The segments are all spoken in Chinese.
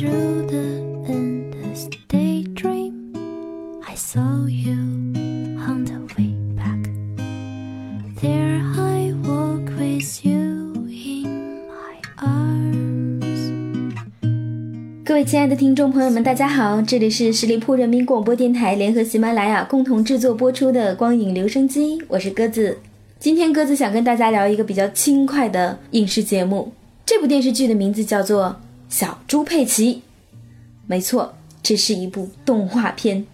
through the endless daydream, I saw you on the way back. There I walk with you in my arms. 各位亲爱的听众朋友们，大家好，这里是十里铺人民广播电台联合喜马拉雅共同制作播出的《光影留声机》，我是鸽子。今天鸽子想跟大家聊一个比较轻快的影视节目，这部电视剧的名字叫做《小猪佩奇》。没错，这是一部动画片。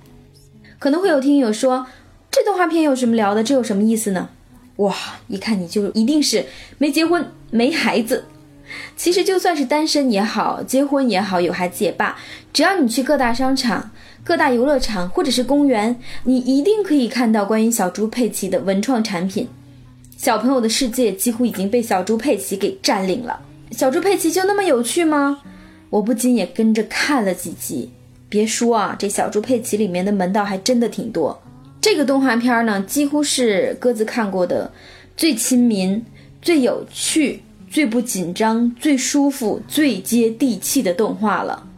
可能会有听友说，这动画片有什么聊的？这有什么意思呢？哇，一看你就一定是没结婚、没孩子。其实就算是单身也好，结婚也好，有孩子也罢，只要你去各大商场、各大游乐场或者是公园，你一定可以看到关于小猪佩奇的文创产品。小朋友的世界几乎已经被小猪佩奇给占领了。小猪佩奇就那么有趣吗？我不禁也跟着看了几集。别说啊，这小猪佩奇里面的门道还真的挺多。这个动画片呢，几乎是鸽子看过的最亲民、最有趣、最不紧张、最舒服、最接地气的动画了。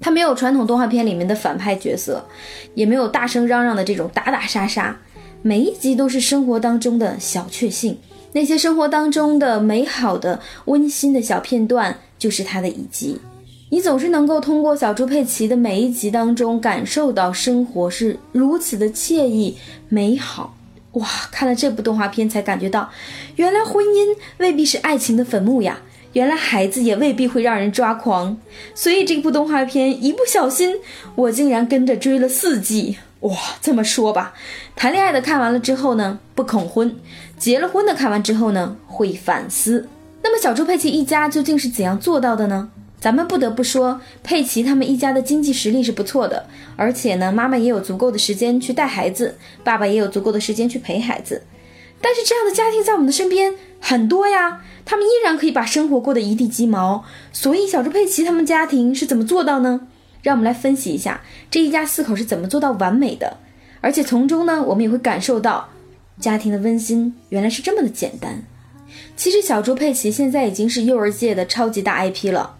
它没有传统动画片里面的反派角色，也没有大声嚷嚷的这种打打杀杀。每一集都是生活当中的小确幸，那些生活当中的美好的、温馨的小片段，就是它的一集。你总是能够通过小猪佩奇的每一集当中，感受到生活是如此的惬意美好。哇，看了这部动画片才感觉到，原来婚姻未必是爱情的坟墓呀，原来孩子也未必会让人抓狂。所以这部动画片一不小心，我竟然跟着追了四季。哇，这么说吧，谈恋爱的看完了之后呢，不恐婚；结了婚的看完之后呢，会反思。那么小猪佩奇一家究竟是怎样做到的呢？咱们不得不说，佩奇他们一家的经济实力是不错的，而且呢，妈妈也有足够的时间去带孩子，爸爸也有足够的时间去陪孩子。但是这样的家庭在我们的身边很多呀，他们依然可以把生活过得一地鸡毛。所以小猪佩奇他们家庭是怎么做到呢？让我们来分析一下这一家四口是怎么做到完美的，而且从中呢，我们也会感受到家庭的温馨原来是这么的简单。其实小猪佩奇现在已经是幼儿界的超级大 IP 了。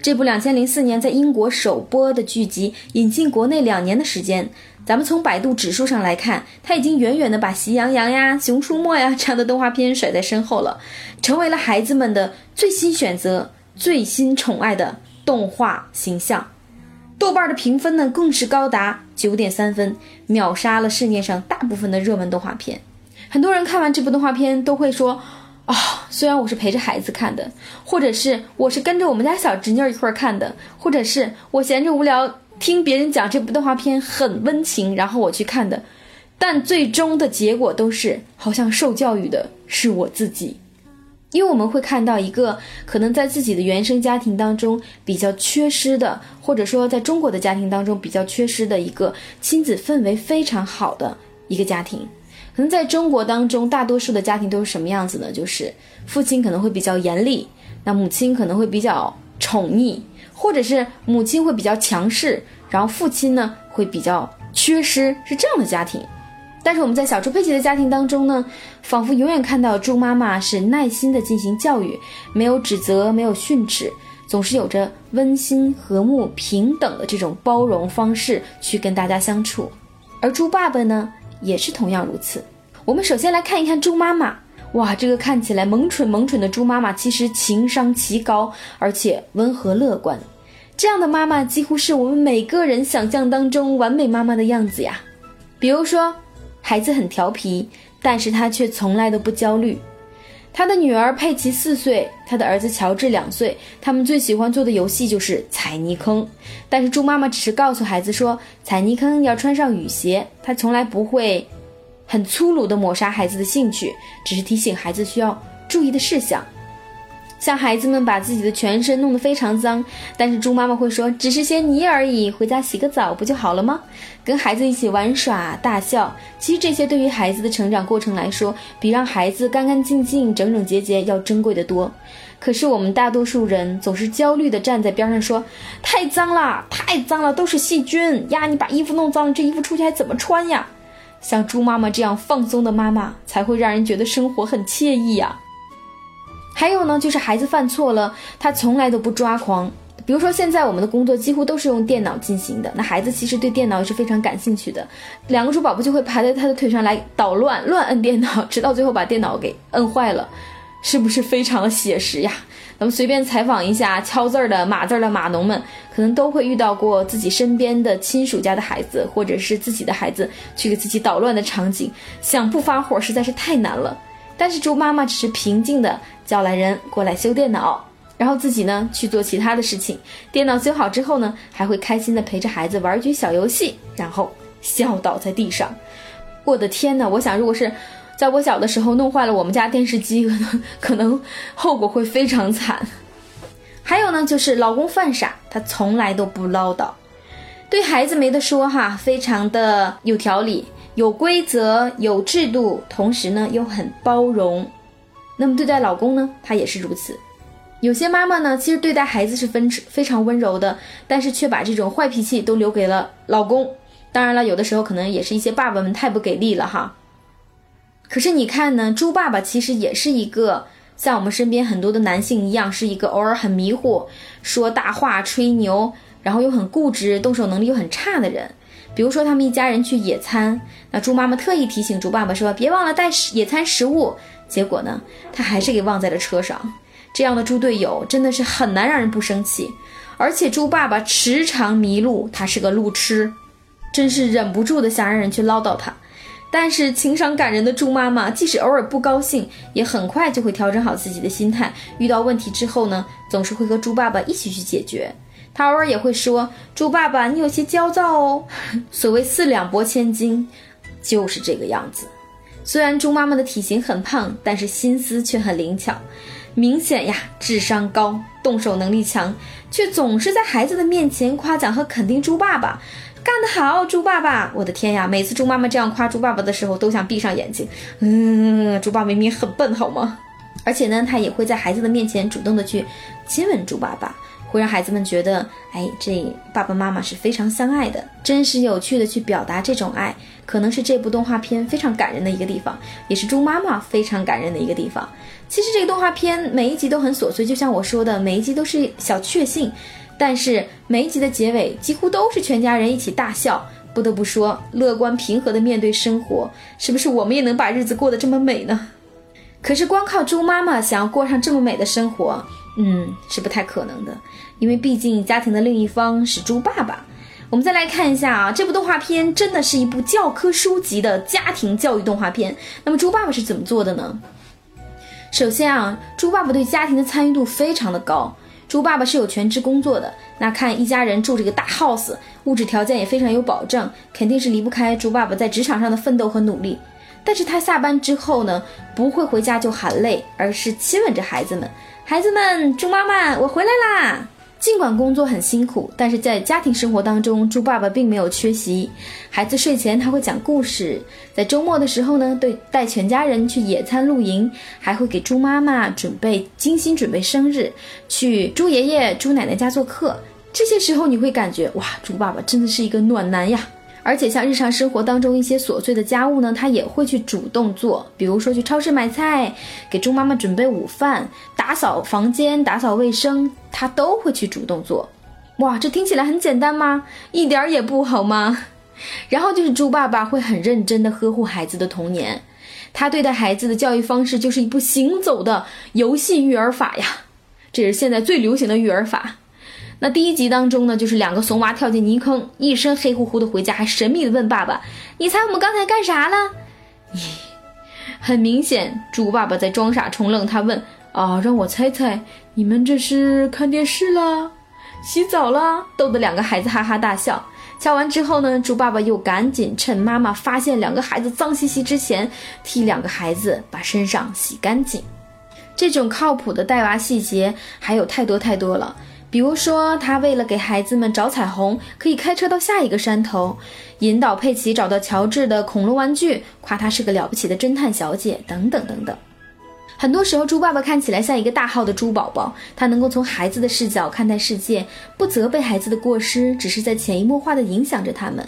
这部两千零四年在英国首播的剧集引进国内两年的时间，咱们从百度指数上来看，它已经远远的把《喜羊羊》呀、《熊出没》呀这样的动画片甩在身后了，成为了孩子们的最新选择、最新宠爱的动画形象。豆瓣的评分呢，更是高达九点三分，秒杀了市面上大部分的热门动画片。很多人看完这部动画片都会说：“啊，虽然我是陪着孩子看的，或者是我是跟着我们家小侄女一块儿看的，或者是我闲着无聊听别人讲这部动画片很温情，然后我去看的，但最终的结果都是好像受教育的是我自己。”因为我们会看到一个可能在自己的原生家庭当中比较缺失的，或者说在中国的家庭当中比较缺失的一个亲子氛围非常好的一个家庭。可能在中国当中，大多数的家庭都是什么样子呢？就是父亲可能会比较严厉，那母亲可能会比较宠溺，或者是母亲会比较强势，然后父亲呢会比较缺失，是这样的家庭。但是我们在小猪佩奇的家庭当中呢，仿佛永远看到猪妈妈是耐心的进行教育，没有指责，没有训斥，总是有着温馨、和睦、平等的这种包容方式去跟大家相处。而猪爸爸呢，也是同样如此。我们首先来看一看猪妈妈，哇，这个看起来萌蠢萌蠢的猪妈妈，其实情商极高，而且温和乐观。这样的妈妈几乎是我们每个人想象当中完美妈妈的样子呀。比如说。孩子很调皮，但是他却从来都不焦虑。他的女儿佩奇四岁，他的儿子乔治两岁，他们最喜欢做的游戏就是踩泥坑。但是猪妈妈只是告诉孩子说，踩泥坑要穿上雨鞋。她从来不会很粗鲁地抹杀孩子的兴趣，只是提醒孩子需要注意的事项。像孩子们把自己的全身弄得非常脏，但是猪妈妈会说只是些泥而已，回家洗个澡不就好了吗？跟孩子一起玩耍大笑，其实这些对于孩子的成长过程来说，比让孩子干干净净、整整洁洁要珍贵的多。可是我们大多数人总是焦虑地站在边上说：“太脏了，太脏了，都是细菌呀！你把衣服弄脏了，这衣服出去还怎么穿呀？”像猪妈妈这样放松的妈妈，才会让人觉得生活很惬意呀。还有呢，就是孩子犯错了，他从来都不抓狂，比如说，现在我们的工作几乎都是用电脑进行的，那孩子其实对电脑也是非常感兴趣的。两个猪宝宝就会爬在他的腿上来捣乱，乱摁电脑，直到最后把电脑给摁坏了，是不是非常的写实呀？咱们随便采访一下敲字儿的、码字儿的码农们，可能都会遇到过自己身边的亲属家的孩子，或者是自己的孩子去给自己捣乱的场景，想不发火实在是太难了。但是猪妈妈只是平静的叫来人过来修电脑。然后自己呢去做其他的事情，电脑修好之后呢，还会开心的陪着孩子玩局小游戏，然后笑倒在地上。我的天呐，我想如果是在我小的时候弄坏了我们家电视机，可能可能后果会非常惨。还有呢，就是老公犯傻，他从来都不唠叨，对孩子没得说哈，非常的有条理、有规则、有制度，同时呢又很包容。那么对待老公呢，他也是如此。有些妈妈呢，其实对待孩子是分非常温柔的，但是却把这种坏脾气都留给了老公。当然了，有的时候可能也是一些爸爸们太不给力了哈。可是你看呢，猪爸爸其实也是一个像我们身边很多的男性一样，是一个偶尔很迷糊、说大话、吹牛，然后又很固执、动手能力又很差的人。比如说他们一家人去野餐，那猪妈妈特意提醒猪爸爸说：“别忘了带野餐食物。”结果呢，他还是给忘在了车上。这样的猪队友真的是很难让人不生气，而且猪爸爸时常迷路，他是个路痴，真是忍不住的想让人去唠叨他。但是情商感人的猪妈妈，即使偶尔不高兴，也很快就会调整好自己的心态。遇到问题之后呢，总是会和猪爸爸一起去解决。他偶尔也会说：“猪爸爸，你有些焦躁哦。”所谓四两拨千斤，就是这个样子。虽然猪妈妈的体型很胖，但是心思却很灵巧。明显呀，智商高，动手能力强，却总是在孩子的面前夸奖和肯定猪爸爸，干得好，猪爸爸！我的天呀，每次猪妈妈这样夸猪爸爸的时候，都想闭上眼睛。嗯，猪爸明明很笨，好吗？而且呢，他也会在孩子的面前主动的去亲吻猪爸爸。会让孩子们觉得，哎，这爸爸妈妈是非常相爱的，真实有趣的去表达这种爱，可能是这部动画片非常感人的一个地方，也是猪妈妈非常感人的一个地方。其实这个动画片每一集都很琐碎，就像我说的，每一集都是小确幸，但是每一集的结尾几乎都是全家人一起大笑。不得不说，乐观平和的面对生活，是不是我们也能把日子过得这么美呢？可是光靠猪妈妈想要过上这么美的生活。嗯，是不太可能的，因为毕竟家庭的另一方是猪爸爸。我们再来看一下啊，这部动画片真的是一部教科书级的家庭教育动画片。那么猪爸爸是怎么做的呢？首先啊，猪爸爸对家庭的参与度非常的高。猪爸爸是有全职工作的，那看一家人住这个大 house，物质条件也非常有保证，肯定是离不开猪爸爸在职场上的奋斗和努力。但是他下班之后呢，不会回家就喊累，而是亲吻着孩子们。孩子们，猪妈妈，我回来啦！尽管工作很辛苦，但是在家庭生活当中，猪爸爸并没有缺席。孩子睡前他会讲故事，在周末的时候呢，对带全家人去野餐露营，还会给猪妈妈准备精心准备生日，去猪爷爷、猪奶奶家做客。这些时候你会感觉哇，猪爸爸真的是一个暖男呀！而且像日常生活当中一些琐碎的家务呢，他也会去主动做，比如说去超市买菜，给猪妈妈准备午饭，打扫房间、打扫卫生，他都会去主动做。哇，这听起来很简单吗？一点儿也不好吗？然后就是猪爸爸会很认真的呵护孩子的童年，他对待孩子的教育方式就是一部行走的游戏育儿法呀，这是现在最流行的育儿法。那第一集当中呢，就是两个怂娃跳进泥坑，一身黑乎乎的回家，还神秘的问爸爸：“你猜我们刚才干啥了？”咦，很明显，猪爸爸在装傻充愣。他问：“啊，让我猜猜，你们这是看电视了，洗澡了？”逗得两个孩子哈哈大笑。笑完之后呢，猪爸爸又赶紧趁妈妈发现两个孩子脏兮兮之前，替两个孩子把身上洗干净。这种靠谱的带娃细节还有太多太多了。比如说，他为了给孩子们找彩虹，可以开车到下一个山头，引导佩奇找到乔治的恐龙玩具，夸他是个了不起的侦探小姐，等等等等。很多时候，猪爸爸看起来像一个大号的猪宝宝，他能够从孩子的视角看待世界，不责备孩子的过失，只是在潜移默化地影响着他们。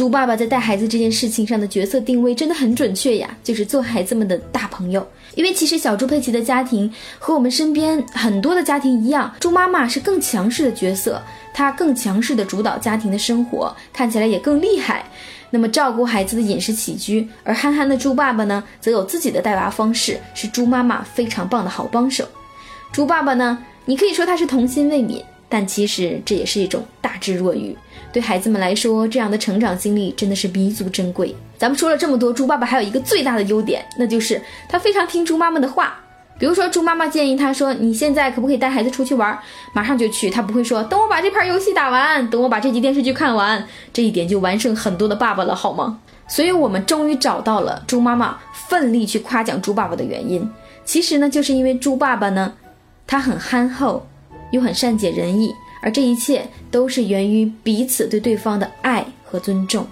猪爸爸在带孩子这件事情上的角色定位真的很准确呀，就是做孩子们的大朋友。因为其实小猪佩奇的家庭和我们身边很多的家庭一样，猪妈妈是更强势的角色，她更强势的主导家庭的生活，看起来也更厉害。那么照顾孩子的饮食起居，而憨憨的猪爸爸呢，则有自己的带娃方式，是猪妈妈非常棒的好帮手。猪爸爸呢，你可以说他是童心未泯，但其实这也是一种大智若愚。对孩子们来说，这样的成长经历真的是弥足珍贵。咱们说了这么多，猪爸爸还有一个最大的优点，那就是他非常听猪妈妈的话。比如说，猪妈妈建议他说：“你现在可不可以带孩子出去玩？”马上就去，他不会说：“等我把这盘游戏打完，等我把这集电视剧看完。”这一点就完胜很多的爸爸了，好吗？所以，我们终于找到了猪妈妈奋力去夸奖猪爸爸的原因。其实呢，就是因为猪爸爸呢，他很憨厚，又很善解人意，而这一切都是源于彼此对对方的爱和尊重。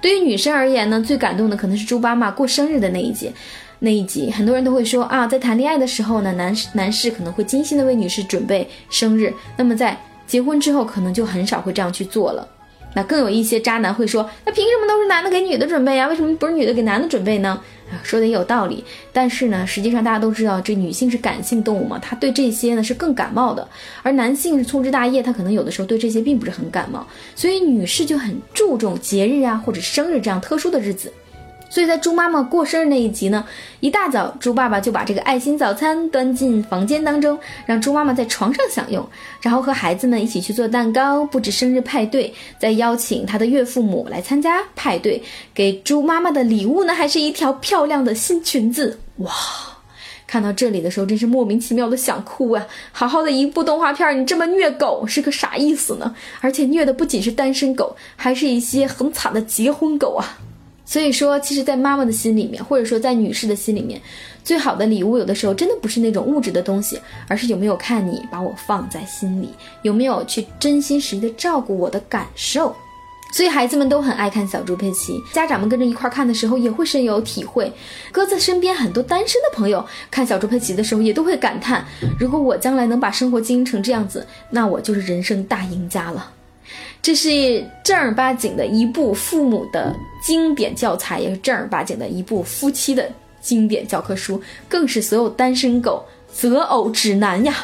对于女生而言呢，最感动的可能是猪妈妈过生日的那一集。那一集，很多人都会说啊，在谈恋爱的时候呢，男士男士可能会精心的为女士准备生日，那么在结婚之后，可能就很少会这样去做了。那更有一些渣男会说，那凭什么都是男的给女的准备啊？为什么不是女的给男的准备呢？说的也有道理。但是呢，实际上大家都知道，这女性是感性动物嘛，她对这些呢是更感冒的，而男性是粗枝大叶，他可能有的时候对这些并不是很感冒，所以女士就很注重节日啊或者生日这样特殊的日子。所以在猪妈妈过生日那一集呢，一大早猪爸爸就把这个爱心早餐端进房间当中，让猪妈妈在床上享用，然后和孩子们一起去做蛋糕，布置生日派对，再邀请他的岳父母来参加派对。给猪妈妈的礼物呢，还是一条漂亮的新裙子。哇，看到这里的时候，真是莫名其妙的想哭啊！好好的一部动画片，你这么虐狗，是个啥意思呢？而且虐的不仅是单身狗，还是一些很惨的结婚狗啊！所以说，其实，在妈妈的心里面，或者说在女士的心里面，最好的礼物，有的时候真的不是那种物质的东西，而是有没有看你把我放在心里，有没有去真心实意的照顾我的感受。所以孩子们都很爱看小猪佩奇，家长们跟着一块看的时候也会深有体会。鸽子身边很多单身的朋友看小猪佩奇的时候也都会感叹：如果我将来能把生活经营成这样子，那我就是人生大赢家了。这是正儿八经的一部父母的经典教材，也是正儿八经的一部夫妻的经典教科书，更是所有单身狗择偶指南呀！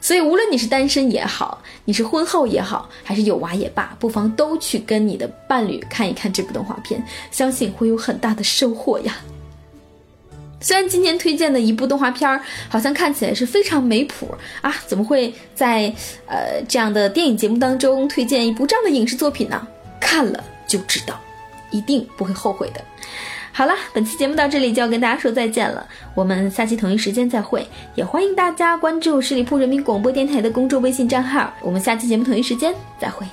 所以，无论你是单身也好，你是婚后也好，还是有娃也罢，不妨都去跟你的伴侣看一看这部动画片，相信会有很大的收获呀！虽然今天推荐的一部动画片儿，好像看起来是非常没谱啊，怎么会在呃这样的电影节目当中推荐一部这样的影视作品呢？看了就知道，一定不会后悔的。好了，本期节目到这里就要跟大家说再见了，我们下期同一时间再会，也欢迎大家关注十里铺人民广播电台的公众微信账号，我们下期节目同一时间再会。